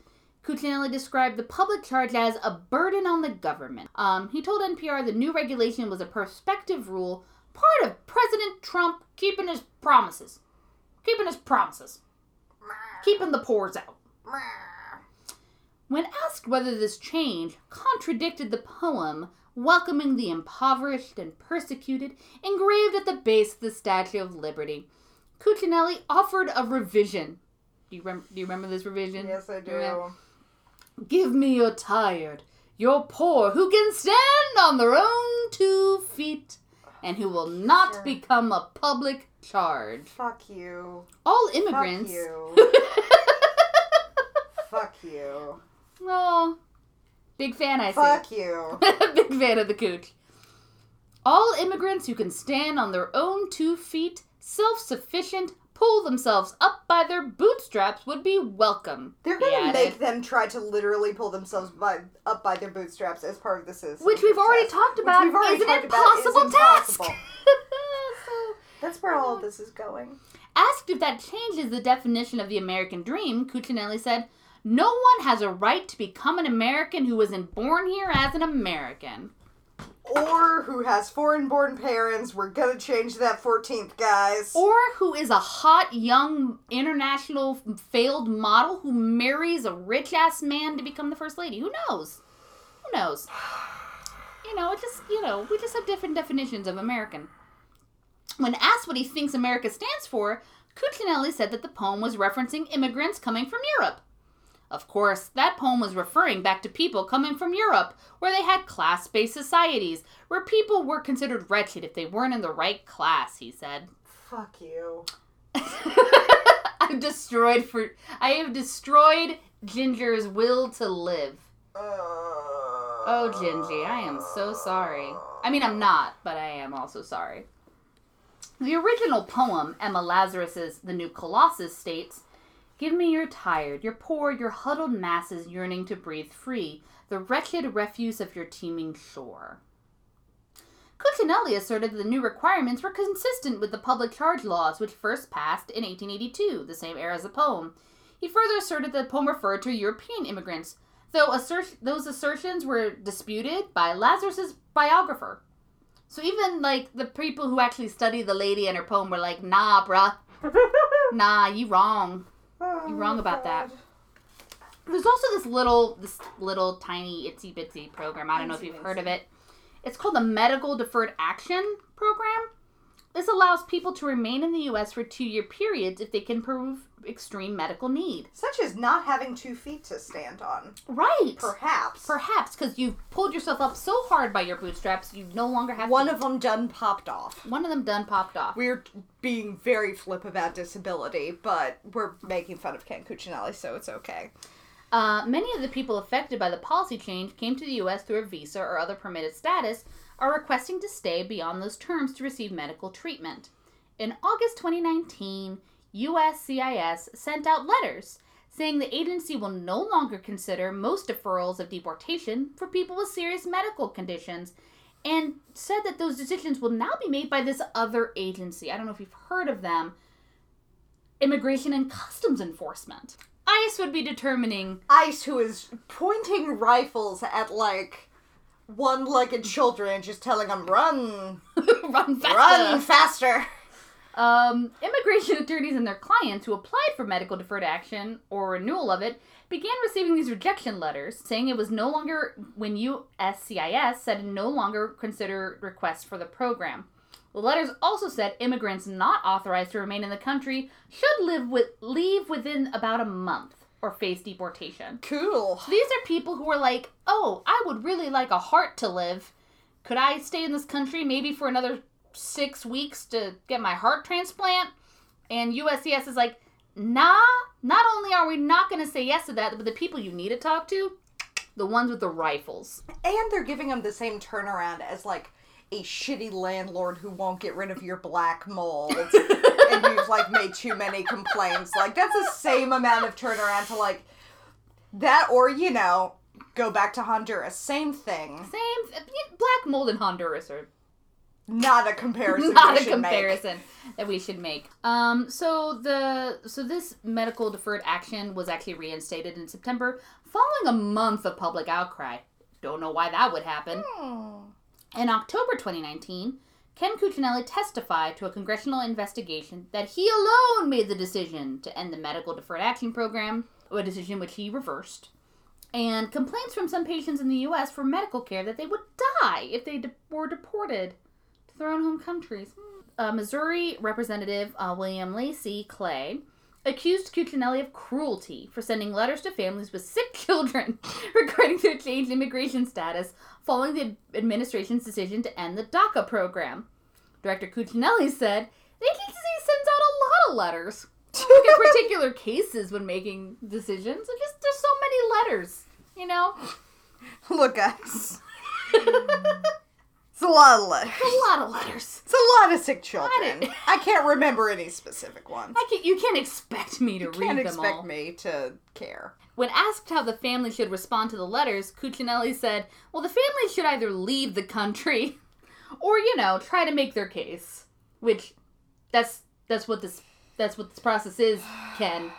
Cuccinelli described the public charge as a burden on the government. Um, he told NPR the new regulation was a prospective rule, part of President Trump keeping his promises. Keeping his promises. Keeping the poors out. When asked whether this change contradicted the poem welcoming the impoverished and persecuted engraved at the base of the Statue of Liberty, Cuccinelli offered a revision. Do you, rem- do you remember this revision? Yes, I do. Yeah. Give me your tired, your poor, who can stand on their own two feet, and who will not Sure. become a public charge. Fuck you. All immigrants. (laughs) Fuck you. Fuck you. oh, big fan, I see. Fuck you. (laughs) Big fan of the cooch. All immigrants who can stand on their own two feet, self sufficient, pull themselves up by their bootstraps would be welcome. They're gonna added. make them try to literally pull themselves by, up by their bootstraps as part of the citizenship Which we've already talked about we've already is an about is impossible task. impossible. (laughs) So, That's where all of uh, this is going. Asked if that changes the definition of the American dream, Cuccinelli said, No one has a right to become an American who wasn't born here as an American. Or who has foreign born parents. We're gonna change that 14th, guys. Or who is a hot, young, international failed model who marries a rich ass man to become the first lady. Who knows? Who knows? (sighs) You know, it just, you know, we just have different definitions of American. When asked what he thinks America stands for, Cuccinelli said that the poem was referencing immigrants coming from Europe. Of course, that poem was referring back to people coming from Europe, where they had class based societies, where people were considered wretched if they weren't in the right class, he said. Fuck you. (laughs) I've destroyed for I have destroyed Ginger's will to live. Uh, Oh, Gingy, I am so sorry. I mean, I'm not, but I am also sorry. The original poem, Emma Lazarus's The New Colossus, states Give me your tired, your poor, your huddled masses yearning to breathe free, the wretched refuse of your teeming shore. Cuccinelli asserted that the new requirements were consistent with the public charge laws, which first passed in 1882, the same era as the poem. He further asserted that the poem referred to European immigrants, though assert- those assertions were disputed by Lazarus's biographer. So even like the people who actually studied the lady and her poem were like, "Nah, bruh, (laughs) nah, you wrong." You're wrong about that. There's also this little, this little tiny itsy bitsy program. I don't know if you've heard of it. It's called the Medical Deferred Action Program. This allows people to remain in the U.S. for two-year periods if they can prove extreme medical need. Such as not having two feet to stand on. Right. Perhaps. Perhaps because you've pulled yourself up so hard by your bootstraps, you no longer have One to- of them done popped off. one of them done popped off. We're being very flip about disability, but we're making fun of Ken Cuccinelli, so it's okay. Uh, many of the people affected by the policy change came to the U.S. through a visa or other permitted status, are requesting to stay beyond those terms to receive medical treatment. In August 2019, USCIS sent out letters saying the agency will no longer consider most deferrals of deportation for people with serious medical conditions and said that those decisions will now be made by this other agency. I don't know if you've heard of them Immigration and Customs Enforcement. ICE would be determining Ice, who is pointing rifles at like one-legged children just telling them run, (laughs) run faster. run faster. Um, immigration attorneys and their clients who applied for medical deferred action or renewal of it began receiving these rejection letters saying it was no longer when USCIS said no longer consider requests for the program. The letters also said immigrants not authorized to remain in the country should live with leave within about a month or face deportation. Cool. So these are people who are like, "Oh, I would really like a heart to live. Could I stay in this country maybe for another six weeks to get my heart transplant?" And USCIS is like, "Nah. Not only are we not going to say yes to that, but the people you need to talk to, the ones with the rifles. And they're giving them the same turnaround as like a shitty landlord who won't get rid of your black mold (laughs) you've like made too many complaints. Like that's the same amount of turnaround to like that or you know, go back to Honduras. Same thing. Same. Black mold in Honduras are Not a comparison. (laughs) not a should make. comparison that we should make. Um, so the so this medical deferred action was actually reinstated in September, following a month of public outcry. Don't know why that would happen. Hmm. In October 2019, Ken Cuccinelli testified to a congressional investigation that he alone made the decision to end the medical deferred action program, a decision which he reversed. And complaints from some patients in the U.S. for medical care that they would die if they de- were deported to their own home countries. Uh, Missouri Representative uh, William Lacey Clay accused Cuccinelli of cruelty for sending letters to families with sick (laughs) children regarding their changed immigration status following the administration's decision to end the DACA program. Director Cuccinelli said the agency sends out a lot of letters. (laughs) Look at particular cases when making decisions. It's just there's so many letters, you know. (laughs) Look, guys. (laughs) It's a lot of letters. A lot of letters. It's a lot of sick children. I can't remember any specific ones. I can, you can't expect me to You read can't expect me to care. When asked how the family should respond to the letters, Cuccinelli said, "Well, the family should either leave the country, (laughs) or you know, try to make their case." Which, that's that's what this that's what this process is, Ken,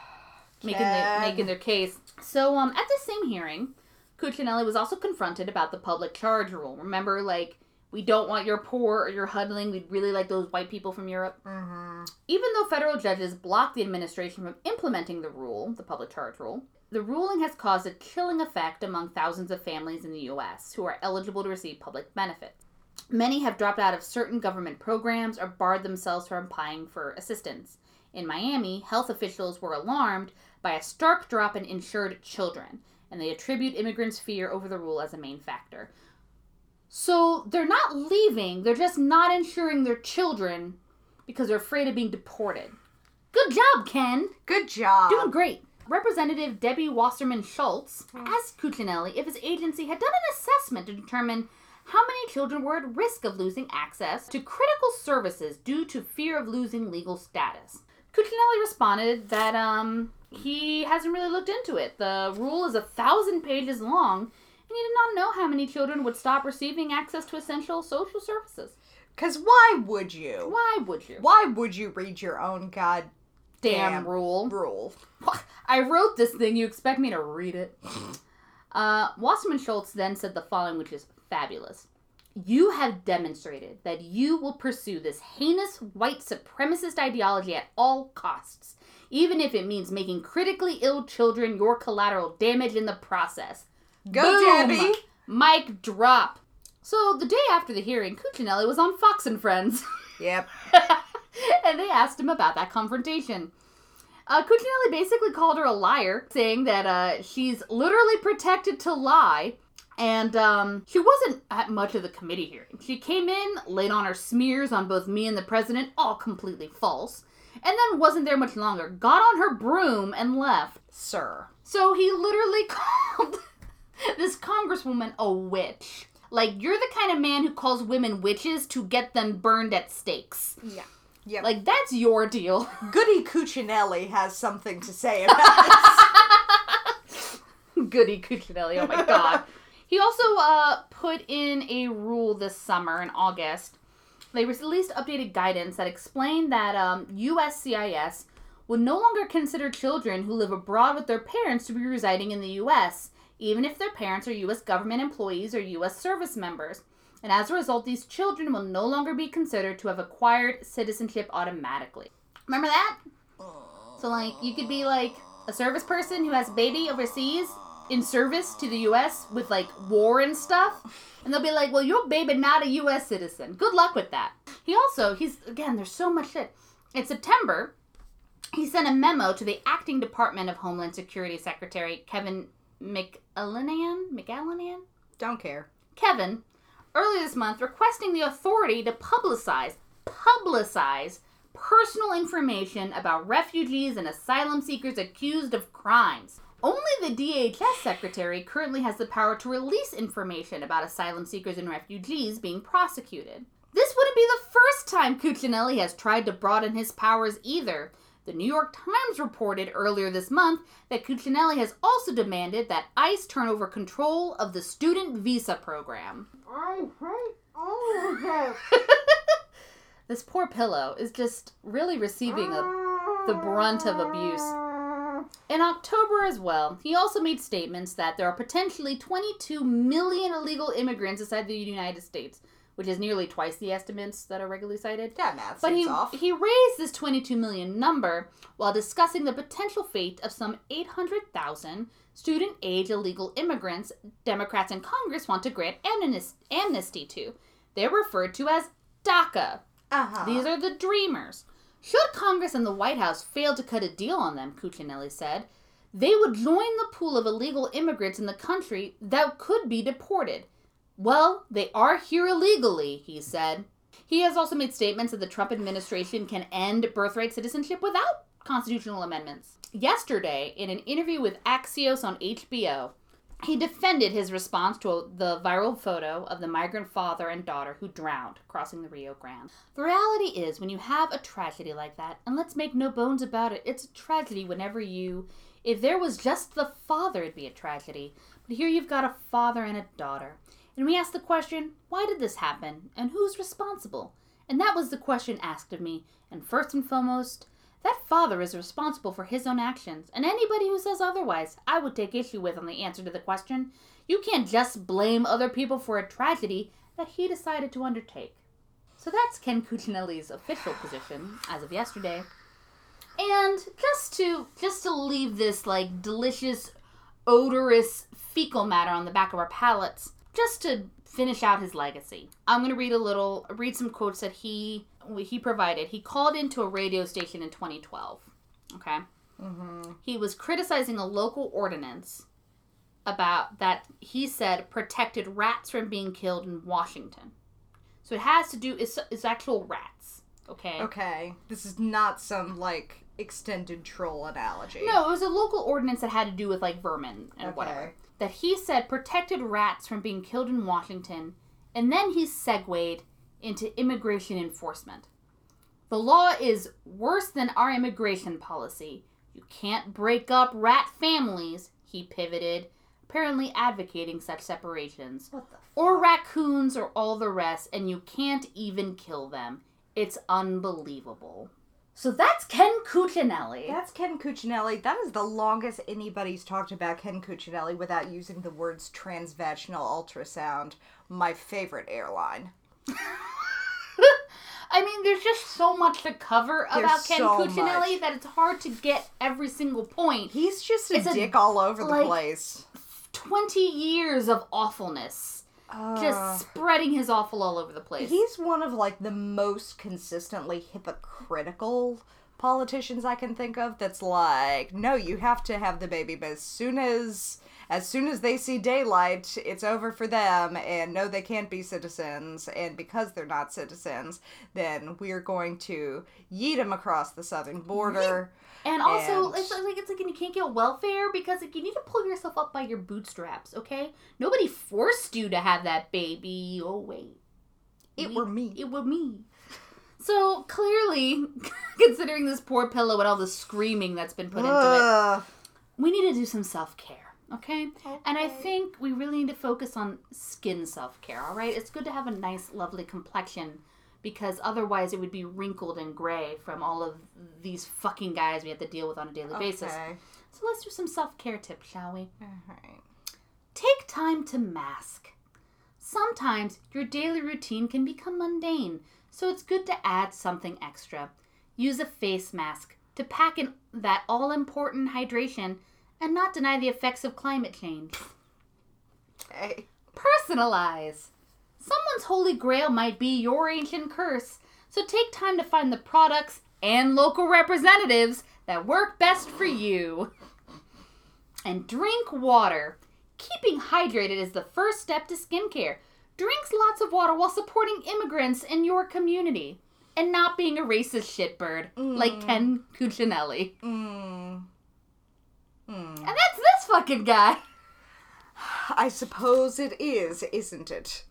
making the, making their case. So, um, at the same hearing, Cuccinelli was also confronted about the public charge rule. Remember, like, we don't want your poor or your huddling. We'd really like those white people from Europe. Mm-hmm. Even though federal judges blocked the administration from implementing the rule, the public charge rule, the ruling has caused a killing effect among thousands of families in the U.S. who are eligible to receive public benefits. Many have dropped out of certain government programs or barred themselves from applying for assistance. In Miami, health officials were alarmed by a stark drop in insured children, and they attribute immigrants' fear over the rule as a main factor. So they're not leaving, they're just not insuring their children because they're afraid of being deported. Good job, Ken. Good job. Doing great. Representative Debbie Wasserman Schultz asked Cuccinelli if his agency had done an assessment to determine how many children were at risk of losing access to critical services due to fear of losing legal status. Cuccinelli responded that um, he hasn't really looked into it. The rule is a thousand pages long, and he did not know how many children would stop receiving access to essential social services. Because why would you? Why would you? Why would you read your own god Damn, Damn. rule. rule? I wrote this thing. You expect me to read it? (laughs) Uh, Wasserman Schultz then said the following, which is fabulous. You have demonstrated that you will pursue this heinous white supremacist ideology at all costs, even if it means making critically ill children your collateral damage in the process. Go, Boom! Debbie! Mic drop. So the day after the hearing, Cuccinelli was on Fox and Friends. Yep. (laughs) (laughs) and they asked him about that confrontation. Uh, Cuccinelli basically called her a liar, saying that uh, she's literally protected to lie. And um, she wasn't at much of the committee hearing. She came in, laid on her smears on both me and the president, all completely false, and then wasn't there much longer. Got on her broom and left. Sir. So he literally (laughs) called this congresswoman a witch. Like, you're the kind of man who calls women witches to get them burned at stakes. Yeah. Yep. Like, that's your deal. (laughs) Goody Cuccinelli has something to say about this. (laughs) Goody Cuccinelli, oh my god. (laughs) he also uh, put in a rule this summer in August. They released updated guidance that explained that um, USCIS would no longer consider children who live abroad with their parents to be residing in the U.S., even if their parents are U.S. government employees or U.S. service members. And as a result, these children will no longer be considered to have acquired citizenship automatically. Remember that? So, like, you could be like a service person who has a baby overseas in service to the U.S. with like war and stuff, and they'll be like, "Well, your baby not a U.S. citizen. Good luck with that." He also, he's again, there's so much shit. In September, he sent a memo to the acting Department of Homeland Security Secretary Kevin McAleenan. McAleenan. Don't care. Kevin, earlier this month, requesting the authority to publicize, publicize personal information about refugees and asylum seekers accused of crimes. Only the DHS secretary currently has the power to release information about asylum seekers and refugees being prosecuted. This wouldn't be the first time Cuccinelli has tried to broaden his powers either. The New York Times reported earlier this month that Cuccinelli has also demanded that ICE turn over control of the student visa program. I hate all of this. (laughs) This poor pillow is just really receiving a, the brunt of abuse. In October as well, he also made statements that there are potentially 22 million illegal immigrants inside the United States, which is nearly twice the estimates that are regularly cited. That math But he, off. he raised this 22 million number while discussing the potential fate of some 800,000 student age illegal immigrants Democrats in Congress want to grant amnesty to. They're referred to as DACA. Uh-huh. These are the dreamers. Should Congress and the White House fail to cut a deal on them, Cuccinelli said, they would join the pool of illegal immigrants in the country that could be deported. Well, they are here illegally, he said. He has also made statements that the Trump administration can end birthright citizenship without constitutional amendments. Yesterday, in an interview with Axios on HBO, he defended his response to the viral photo of the migrant father and daughter who drowned crossing the Rio Grande. The reality is, when you have a tragedy like that, and let's make no bones about it, it's a tragedy whenever you. If there was just the father, it'd be a tragedy. But here you've got a father and a daughter. And we ask the question, why did this happen? And who's responsible? And that was the question asked of me. And first and foremost, that father is responsible for his own actions, and anybody who says otherwise, I would take issue with on the answer to the question. You can't just blame other people for a tragedy that he decided to undertake. So that's Ken Cuccinelli's official position as of yesterday. And just to just to leave this like delicious, odorous fecal matter on the back of our palates, just to finish out his legacy. I'm gonna read a little, read some quotes that he he provided. He called into a radio station in 2012. Okay, Mm-hmm. he was criticizing a local ordinance about that he said protected rats from being killed in Washington. So it has to do it's, it's actual rats. Okay. Okay. This is not some like extended troll analogy. No, it was a local ordinance that had to do with like vermin and Okay. whatever. That he said protected rats from being killed in Washington, and then he segued into immigration enforcement. The law is worse than our immigration policy. You can't break up rat families, he pivoted, apparently advocating such separations. What the Or raccoons or all the rest, and you can't even kill them. It's unbelievable. So that's Ken Cuccinelli. That's Ken Cuccinelli. That is the longest anybody's talked about Ken Cuccinelli without using the words transvaginal ultrasound. My favorite airline. (laughs) I mean, there's just so much to cover There's about Ken so Cuccinelli much. that it's hard to get every single point. He's just a It's a- dick all over the like- place. 20 years of awfulness. Just ah. spreading his awful all over the place. He's one of like the most consistently hypocritical politicians I can think of that's like, no, you have to have the baby, but as soon as as soon as they see daylight, it's over for them and no they can't be citizens and because they're not citizens, then we're going to yeet them across the southern border. and also, and- it's like it's like you can't get welfare because like, you need to pull yourself up by your bootstraps, okay? Nobody forced you to have that baby. Oh, wait. It We- were me. It were me. So clearly, (laughs) considering this poor pillow and all the screaming that's been put into it, we need to do some self care, okay? And I think we really need to focus on skin self care, all right? It's good to have a nice, lovely complexion because otherwise it would be wrinkled and gray from all of these fucking guys we have to deal with on a daily basis. So let's do some self care tips, shall we? Alright. Take time to mask. Sometimes your daily routine can become mundane, so it's good to add something extra. Use a face mask to pack in that all important hydration and not deny the effects of climate change. Okay. Personalize. Someone's holy grail might be your ancient curse, so take time to find the products and local representatives that work best for you. And drink water. Keeping hydrated is the first step to skincare. Drinks lots of water while supporting immigrants in your community and not being a racist shitbird like Ken Cuccinelli. Mm. Mm. And that's this fucking guy. (sighs) I suppose it is, isn't it?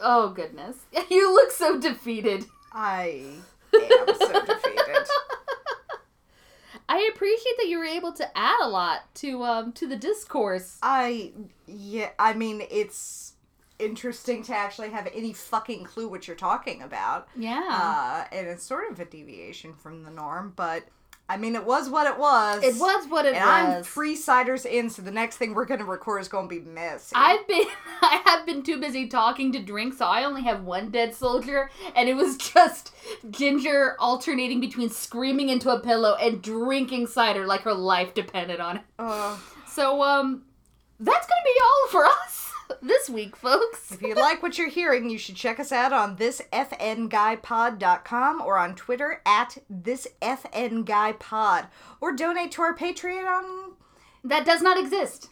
Oh goodness. (laughs) You look so defeated. I (laughs) am so defeated. (laughs) I appreciate that you were able to add a lot to um to the discourse. I yeah, I mean it's interesting to actually have any fucking clue what you're talking about. Yeah. Uh, and it's sort of a deviation from the norm, but I mean it was what it was. it was what it was. And I'm three ciders in, so the next thing we're gonna record is gonna be messy. I've been (laughs) I have been too busy talking to drink, so I only have one dead soldier, and it was (laughs) just Ginger alternating between screaming into a pillow and drinking cider like her life depended on it. Uh, So um that's gonna be all for us (laughs) this week, folks. If you like what you're hearing, you should check us out on thisfnguypod.com or on Twitter at thisfnguypod or donate to our Patreon on That does not exist.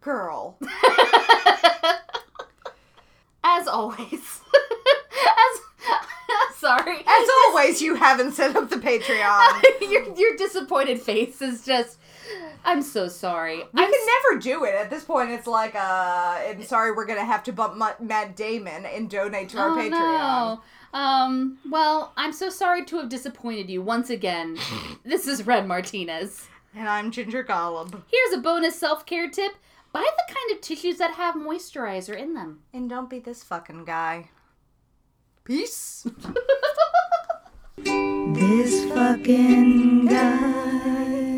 Girl. (laughs) As always. (laughs) As sorry. As always, you haven't set up the Patreon. your your disappointed face is just. I'm so sorry. We I'm can never do it. At this point, it's like, uh, and sorry, we're gonna have to bump Ma- Matt Damon and donate to our oh, Patreon. No. Um. Well, I'm so sorry to have disappointed you once again. (laughs) this is Ren Martinez. And I'm Ginger Gollum. Here's a bonus self care tip: buy the kind of tissues that have moisturizer in them. And don't be this fucking guy. Peace. (laughs) This fucking guy.